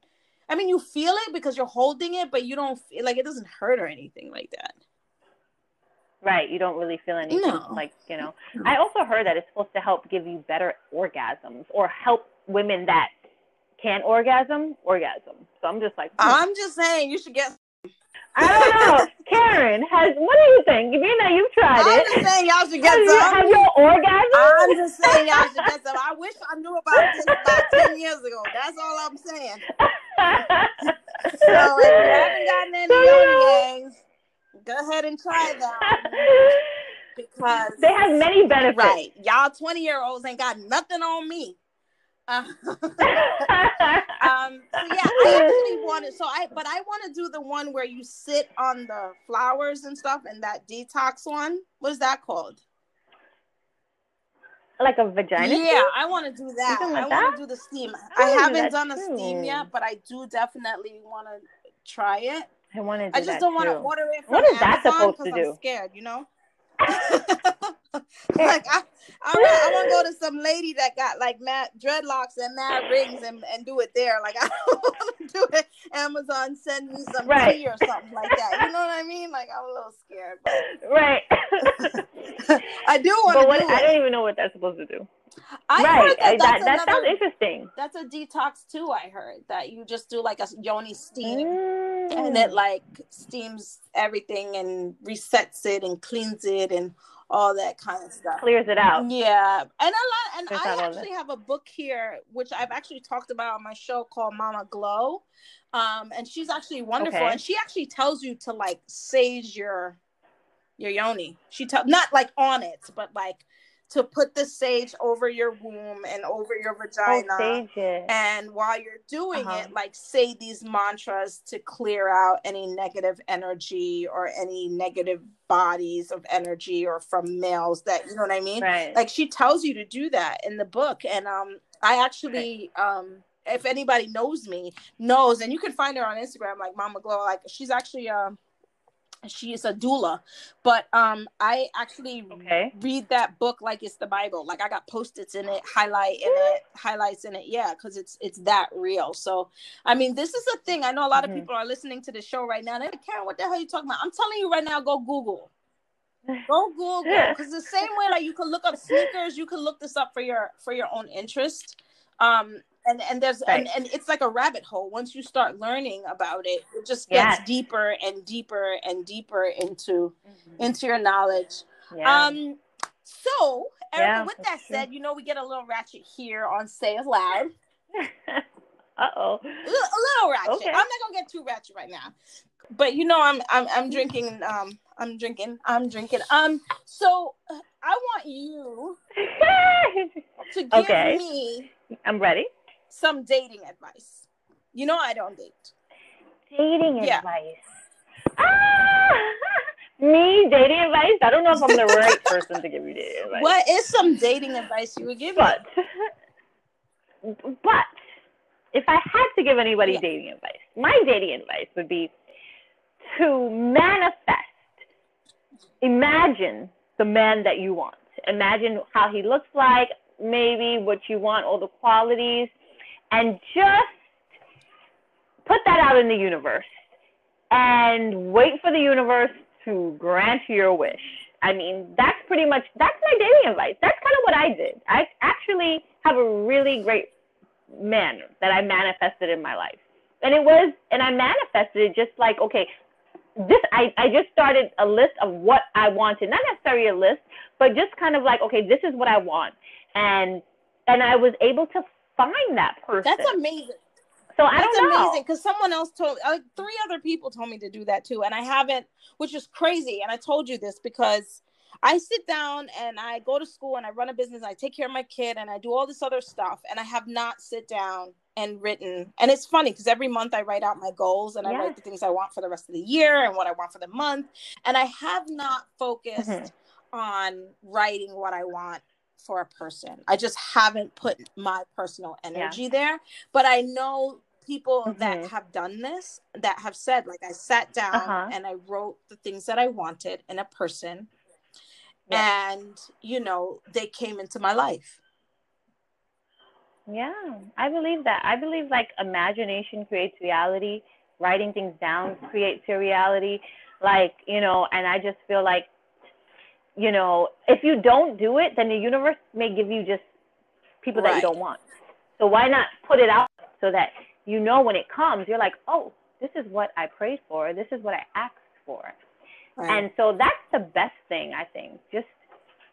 i mean you feel it because you're holding it but you don't feel like it doesn't hurt or anything like that Right, you don't really feel anything no. like, you know. I also heard that it's supposed to help give you better orgasms or help women that can orgasm, orgasm. So I'm just like, hmm. I'm just saying you should get. I don't know, Karen. Has what do you think? If you know you've tried I'm it, I'm just saying y'all should get some. Have your orgasm? I'm just saying y'all should get some. I wish I knew about this about ten years ago. That's all I'm saying. so if you haven't gotten any eggs, go ahead and try them because they have many benefits. Right, y'all twenty year olds ain't got nothing on me. Uh, um, so yeah, I actually wanted so I but I want to do the one where you sit on the flowers and stuff and that detox one. What is that called? Like a vagina? Yeah? I want to do that. I want to do the steam. I, I haven't done a steam yet, but I do definitely want to try it. I want to. I just don't want to order it. what is Amazon that supposed to do? I'm scared, you know. like I, I, I want to go to some lady that got like mad dreadlocks and mad rings and, and do it there. Like I don't want to do it. Amazon send me some right. tea or something like that. You know what I mean? Like I'm a little scared. But... Right. I do want to. But do I don't even know what that's supposed to do. I right. that, that, that sounds interesting. That's a detox too. I heard that you just do like a yoni steam, mm. and it like steams everything and resets it and cleans it and all that kind of stuff. Clears it out. Yeah, and a lot. And There's I actually have a book here, which I've actually talked about on my show called Mama Glow. Um, and she's actually wonderful, okay. and she actually tells you to like sage your your yoni. She tell not like on it, but like to put the sage over your womb and over your vagina. Oh, and while you're doing uh-huh. it, like say these mantras to clear out any negative energy or any negative bodies of energy or from males that you know what I mean? Right. Like she tells you to do that in the book. And um I actually right. um if anybody knows me, knows, and you can find her on Instagram like Mama Glow. Like she's actually um she is a doula. But um i actually okay. read that book like it's the bible. Like i got post-its in it highlight in it highlights in it. Yeah because it's it's that real. So i mean this is a thing. I know a lot mm-hmm. of people are listening to the show right now. They're like karen what the hell are you talking about? I'm telling you right now go google. Go google because the same way like you can look up sneakers you can look this up for your for your own interest. Um and and there's right. and, and it's like a rabbit hole once you start learning about it it just gets yes. deeper and deeper and deeper into mm-hmm. into your knowledge yeah. um so Erica, yeah, with that true. said you know we get a little ratchet here on say it loud uh-oh Oh. A little ratchet. Okay. I'm not gonna get too ratchet right now. But you know I'm I'm I'm drinking um I'm drinking I'm drinking. Um so I want you to give okay. me I'm ready. Some dating advice. You know I don't date. Dating yeah. advice. Ah! Me dating advice? I don't know if I'm the right person to give you dating advice. What is some dating advice you would give? But, but if I had to give anybody yeah. dating advice, my dating advice would be to manifest. Imagine the man that you want. Imagine how he looks like, maybe what you want, all the qualities, and just put that out in the universe and wait for the universe to grant your wish. I mean, that's pretty much that's my dating advice. That's kind of what I did. I actually have a really great man that I manifested in my life. And it was and I manifested it just like, okay, this I, I just started a list of what I wanted. Not necessarily a list, but just kind of like, okay, this is what I want. And and I was able to find that person. That's amazing. So I That's don't know. amazing because someone else told, like three other people told me to do that too, and I haven't, which is crazy. And I told you this because I sit down and I go to school and I run a business. And I take care of my kid and I do all this other stuff, and I have not sit down and written. And it's funny because every month I write out my goals and I write the things I want for the rest of the year and what I want for the month, and I have not focused mm-hmm. on writing what I want for a person. I just haven't put my personal energy yeah. there. But I know people mm-hmm. that have done this that have said like i sat down uh-huh. and i wrote the things that i wanted in a person yeah. and you know they came into my life yeah i believe that i believe like imagination creates reality writing things down creates your reality like you know and i just feel like you know if you don't do it then the universe may give you just people right. that you don't want so why not put it out so that you know when it comes, you're like, oh, this is what I prayed for. This is what I asked for. Right. And so that's the best thing, I think. Just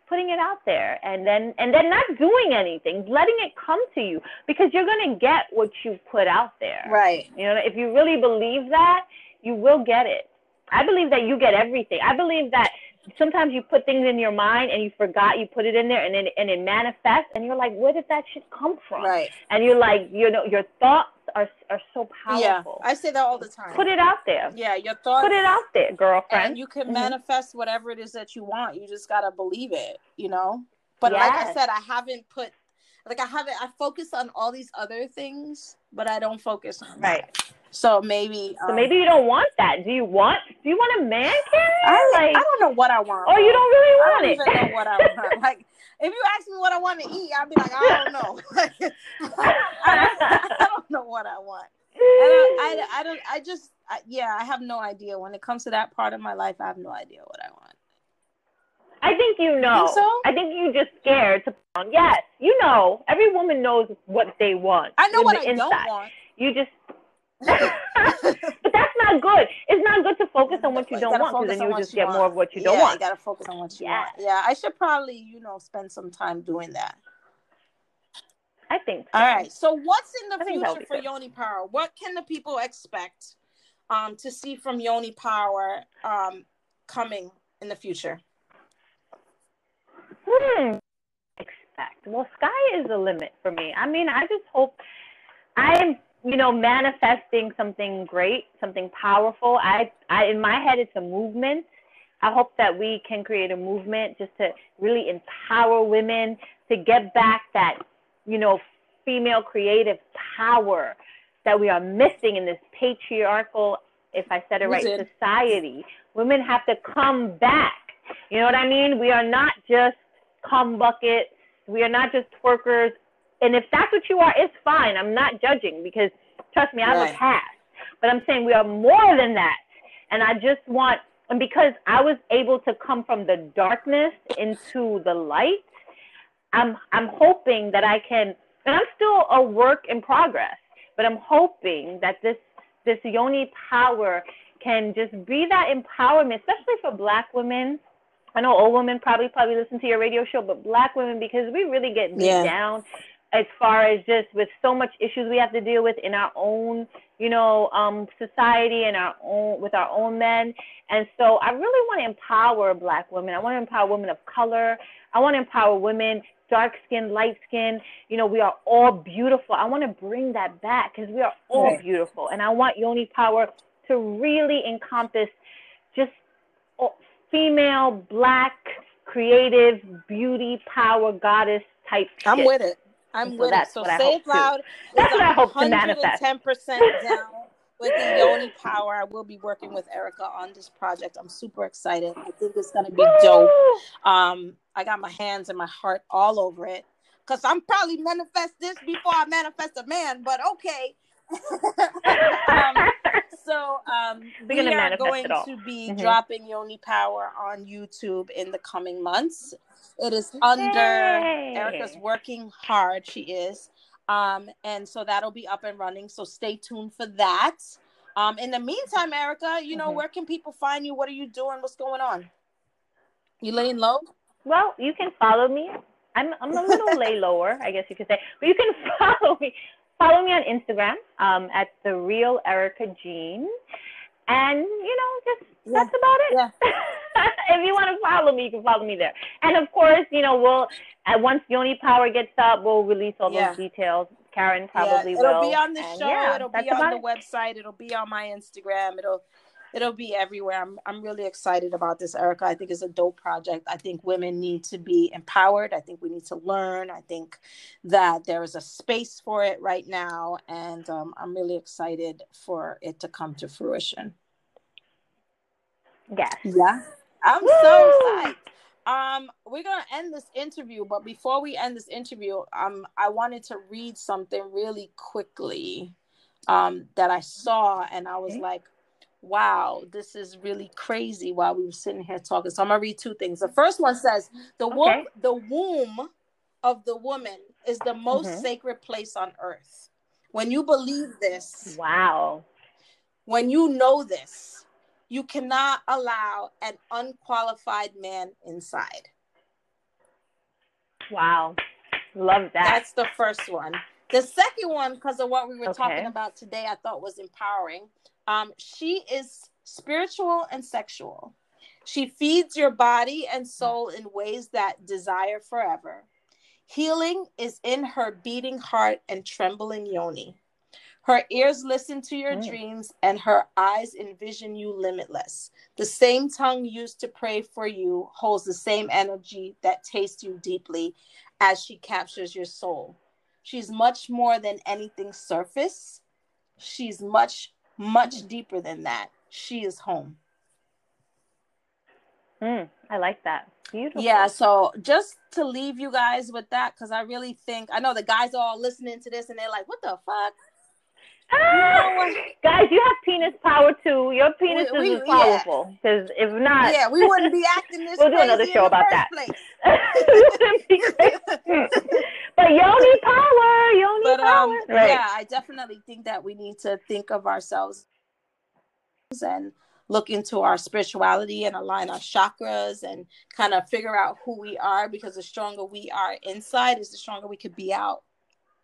putting it out there and then and then not doing anything, letting it come to you because you're going to get what you put out there. Right. You know, if you really believe that, you will get it. I believe that you get everything. I believe that sometimes you put things in your mind and you forgot you put it in there and then and it manifests and you're like where did that shit come from? Right. And you're like you know your thoughts are are so powerful. Yeah i say that all the time. Put it out there. Yeah your thoughts put it out there girlfriend. and you can mm-hmm. manifest whatever it is that you want. You just gotta believe it you know? But yes. like i said i haven't put like i haven't i focus on all these other things but i don't focus on right. that. So maybe. Um, so maybe you don't want that. Do you want? Do you want a man carrier? I, like, I don't know what I want. Oh, you don't really want I don't it. Even know what I want. like if you ask me what I want to eat, I'd be like, I don't know. I, don't, I, don't, know what I want. I, I, I, don't. I just. Yeah, I have no idea. When it comes to that part of my life, I have no idea what I want. I think you know. Think so? I think you just scared to. Yes, you know. Every woman knows what they want. I know what I inside. don't want. You just but that's not good. It's not good to focus on what you don't want because then you just get want. more of what you don't yeah, want. You gotta focus on what you yeah. want. Yeah, I should probably, you know, spend some time doing that. I think. So. All right. So, what's in the I future for good. Yoni Power? What can the people expect um, to see from Yoni Power um, coming in the future? Hmm. Expect. Well, sky is the limit for me. I mean, I just hope I'm you know, manifesting something great, something powerful. I, I, in my head, it's a movement. I hope that we can create a movement just to really empower women to get back that, you know, female creative power that we are missing in this patriarchal, if I said it right, society. Women have to come back. You know what I mean? We are not just cum buckets. We are not just twerkers and if that's what you are, it's fine. I'm not judging because trust me, I'm right. a past. But I'm saying we are more than that. And I just want, and because I was able to come from the darkness into the light, I'm I'm hoping that I can, and I'm still a work in progress, but I'm hoping that this this yoni power can just be that empowerment, especially for Black women. I know old women probably probably listen to your radio show, but Black women because we really get beat yeah. down as far as just with so much issues we have to deal with in our own, you know, um, society and our own with our own men. And so I really want to empower black women. I want to empower women of color. I want to empower women dark skin, light skin. You know, we are all beautiful. I want to bring that back because we are all beautiful. And I want Yoni Power to really encompass just female, black, creative, beauty, power, goddess type. Stuff. I'm shit. with it. I'm so with it. So say it loud. That's what I hope to manifest. 10% down with the Yoni Power. I will be working with Erica on this project. I'm super excited. I think it's going to be dope. Um, I got my hands and my heart all over it because I'm probably manifest this before I manifest a man, but okay. um, so um, we are going to be mm-hmm. dropping Yoni Power on YouTube in the coming months. It is under Yay. Erica's working hard. She is. Um, and so that'll be up and running. So stay tuned for that. Um, in the meantime, Erica, you know, mm-hmm. where can people find you? What are you doing? What's going on? You laying low? Well, you can follow me. I'm I'm a little lay lower, I guess you could say. But you can follow me. Follow me on Instagram um, at the real Erica Jean. And you know, just yeah. that's about it. Yeah. if you want to follow me, you can follow me there. And of course, you know, we'll at once Yoni Power gets up, we'll release all yeah. those details. Karen probably yeah, it'll will. It'll be on the and show. Yeah, it'll be on the it. website. It'll be on my Instagram. It'll it'll be everywhere. I'm I'm really excited about this, Erica. I think it's a dope project. I think women need to be empowered. I think we need to learn. I think that there is a space for it right now, and um, I'm really excited for it to come to fruition. Yes. Yeah. I'm Woo! so excited. Um, we're gonna end this interview, but before we end this interview, um, I wanted to read something really quickly, um, that I saw, and I was okay. like, "Wow, this is really crazy." While we were sitting here talking, so I'm gonna read two things. The first one says, "The okay. womb, the womb of the woman is the most mm-hmm. sacred place on earth." When you believe this, wow. When you know this, you cannot allow an unqualified man inside. Wow. Love that. That's the first one. The second one, because of what we were okay. talking about today, I thought was empowering. Um, she is spiritual and sexual. She feeds your body and soul in ways that desire forever. Healing is in her beating heart and trembling yoni. Her ears listen to your mm. dreams, and her eyes envision you limitless. The same tongue used to pray for you holds the same energy that tastes you deeply as she captures your soul. She's much more than anything surface. She's much, much mm. deeper than that. She is home. Mm, I like that. Beautiful. Yeah, so just to leave you guys with that, because I really think I know the guys are all listening to this and they're like, what the fuck? Guys, you have penis power too. Your penis we, we, is powerful. Because yeah. if not, yeah, we wouldn't be acting this. Way. We'll do another show about that. but yoni power, yoni but, um, power. Right. Yeah, I definitely think that we need to think of ourselves and look into our spirituality and align our chakras and kind of figure out who we are because the stronger we are inside is the stronger we could be out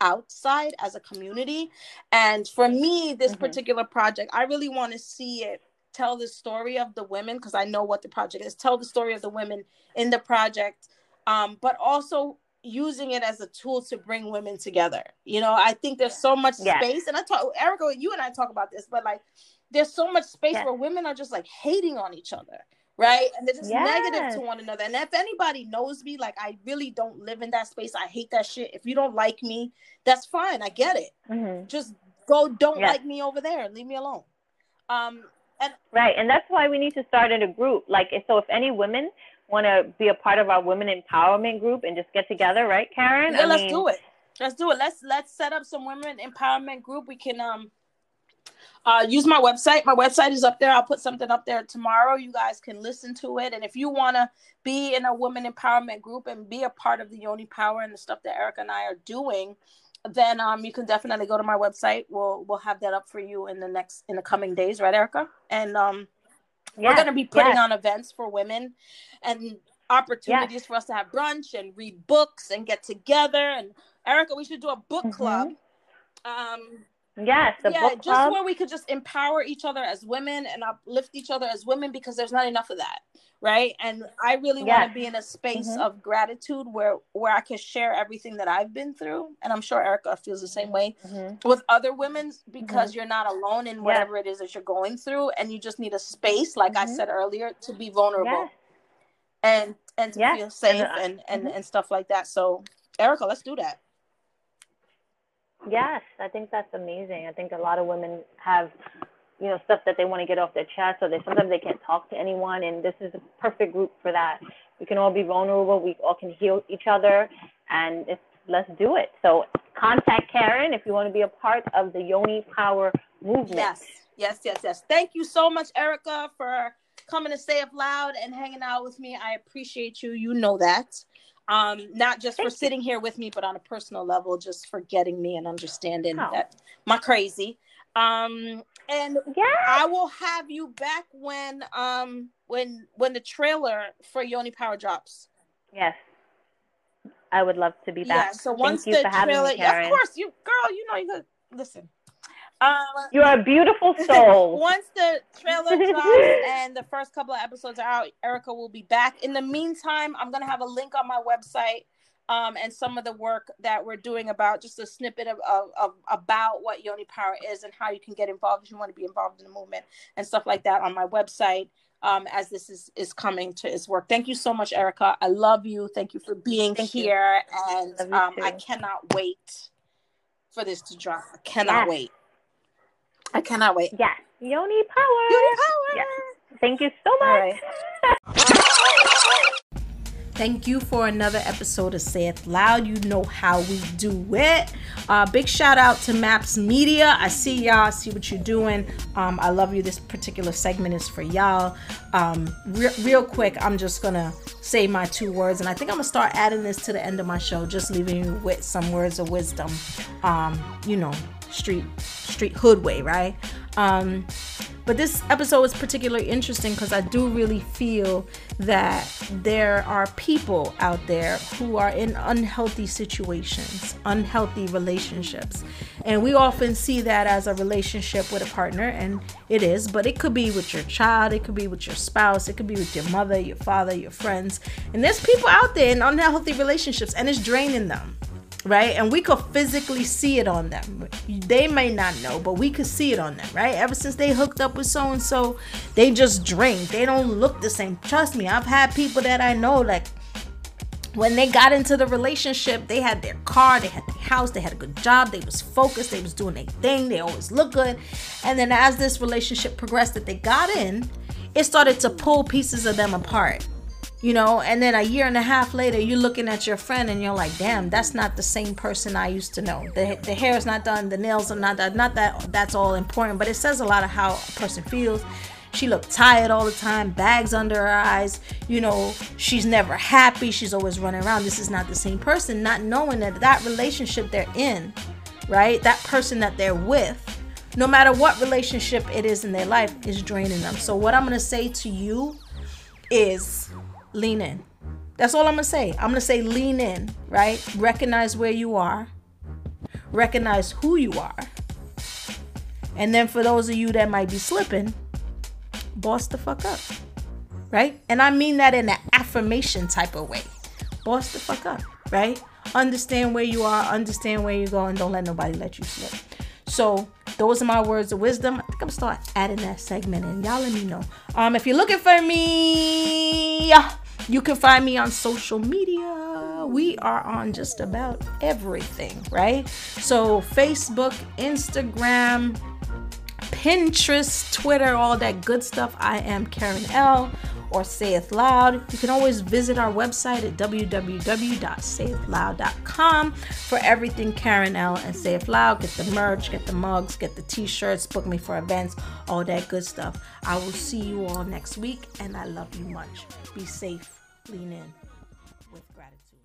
outside as a community. And for me, this mm-hmm. particular project, I really want to see it tell the story of the women because I know what the project is. Tell the story of the women in the project, um, but also using it as a tool to bring women together. You know, I think there's so much yes. space, and I talk, Erica, you and I talk about this, but like, there's so much space yes. where women are just like hating on each other right? And they're just yes. negative to one another. And if anybody knows me, like I really don't live in that space. I hate that shit. If you don't like me, that's fine. I get it. Mm-hmm. Just go. Don't yes. like me over there. Leave me alone. Um. And right, and that's why we need to start in a group. Like, so if any women want to be a part of our women empowerment group and just get together, right, Karen? Yeah, I let's mean, do it. Let's do it. Let's let's set up some women empowerment group. We can um uh, use my website. My website is up there. I'll put something up there tomorrow. You guys can listen to it. And if you want to be in a woman empowerment group and be a part of the Yoni Power and the stuff that Erica and I are doing, then um, you can definitely go to my website. We'll we'll have that up for you in the next in the coming days, right, Erica? And um, we're going to be putting on events for women and opportunities for us to have brunch and read books and get together and Erica, we should do a book mm-hmm. club. Um, Yes, the yeah, just where we could just empower each other as women and uplift each other as women because there's not enough of that, right? And I really yes. want to be in a space mm-hmm. of gratitude where where I can share everything that I've been through, and I'm sure Erica feels the same way mm-hmm. with other women because mm-hmm. you're not alone in whatever yes. it is that you're going through, and you just need a space, like I mm-hmm. said earlier, to be vulnerable yes. and and to feel safe and and, and, mm-hmm. and stuff like that. So, Erica, let's do that. Yes, I think that's amazing. I think a lot of women have, you know, stuff that they want to get off their chest, or they sometimes they can't talk to anyone, and this is a perfect group for that. We can all be vulnerable. We all can heal each other, and it's let's do it. So contact Karen if you want to be a part of the Yoni Power movement. Yes, yes, yes, yes. Thank you so much, Erica, for coming to say it loud and hanging out with me. I appreciate you. You know that um, not just Thank for sitting here with me, but on a personal level, just for getting me and understanding oh. that my crazy. Um, and yeah. I will have you back when um when when the trailer for Yoni Power drops. Yes. I would love to be back. Yeah, so once the trailer, me, of course, you girl, you know you could listen. Um, you are a beautiful soul. Once the trailer drops and the first couple of episodes are out, Erica will be back. In the meantime, I'm gonna have a link on my website um, and some of the work that we're doing about just a snippet of, of, of, about what Yoni Power is and how you can get involved if you want to be involved in the movement and stuff like that on my website. Um, as this is is coming to its work. Thank you so much, Erica. I love you. Thank you for being Thank here, you. and um, I cannot wait for this to drop. I cannot wait. I cannot wait. Yes. Yoni power. Yoni power. Yes. Thank you so much. Thank you for another episode of Say It Loud. You know how we do it. Uh, big shout out to Maps Media. I see y'all, see what you're doing. Um, I love you. This particular segment is for y'all. Um, re- real quick, I'm just gonna say my two words, and I think I'm gonna start adding this to the end of my show, just leaving you with some words of wisdom. Um, you know, street street hood way, right? Um, but this episode is particularly interesting because I do really feel that there are people out there who are in unhealthy situations, unhealthy relationships. And we often see that as a relationship with a partner, and it is, but it could be with your child, it could be with your spouse, it could be with your mother, your father, your friends. And there's people out there in unhealthy relationships, and it's draining them right? And we could physically see it on them. They may not know, but we could see it on them, right? Ever since they hooked up with so and so, they just drink. They don't look the same. Trust me, I've had people that I know like when they got into the relationship, they had their car, they had their house, they had a good job, they was focused, they was doing their thing, they always look good. And then as this relationship progressed that they got in, it started to pull pieces of them apart you know and then a year and a half later you're looking at your friend and you're like damn that's not the same person i used to know. The, the hair is not done the nails are not done not that that's all important but it says a lot of how a person feels. She looked tired all the time bags under her eyes you know she's never happy she's always running around. This is not the same person not knowing that that relationship they're in right that person that they're with no matter what relationship it is in their life is draining them. So what i'm going to say to you is lean in. That's all I'm to say. I'm to say lean in, right? Recognize where you are, recognize who you are. And then for those of you that might be slipping, boss the fuck up, right? And I mean that in an affirmation type of way. Boss the fuck up, right? Understand where you are, understand where you're going, don't let nobody let you slip. So those are my words of wisdom. I think I'm gonna start adding that segment and y'all let me know. Um, if you're looking for me, you can find me on social media. We are on just about everything, right? So Facebook, Instagram, Pinterest, Twitter, all that good stuff. I am Karen L or Say It Loud. You can always visit our website at www.sayitloud.com for everything Karen L and Say It Loud. Get the merch, get the mugs, get the t shirts, book me for events, all that good stuff. I will see you all next week, and I love you much. Be safe, lean in with gratitude.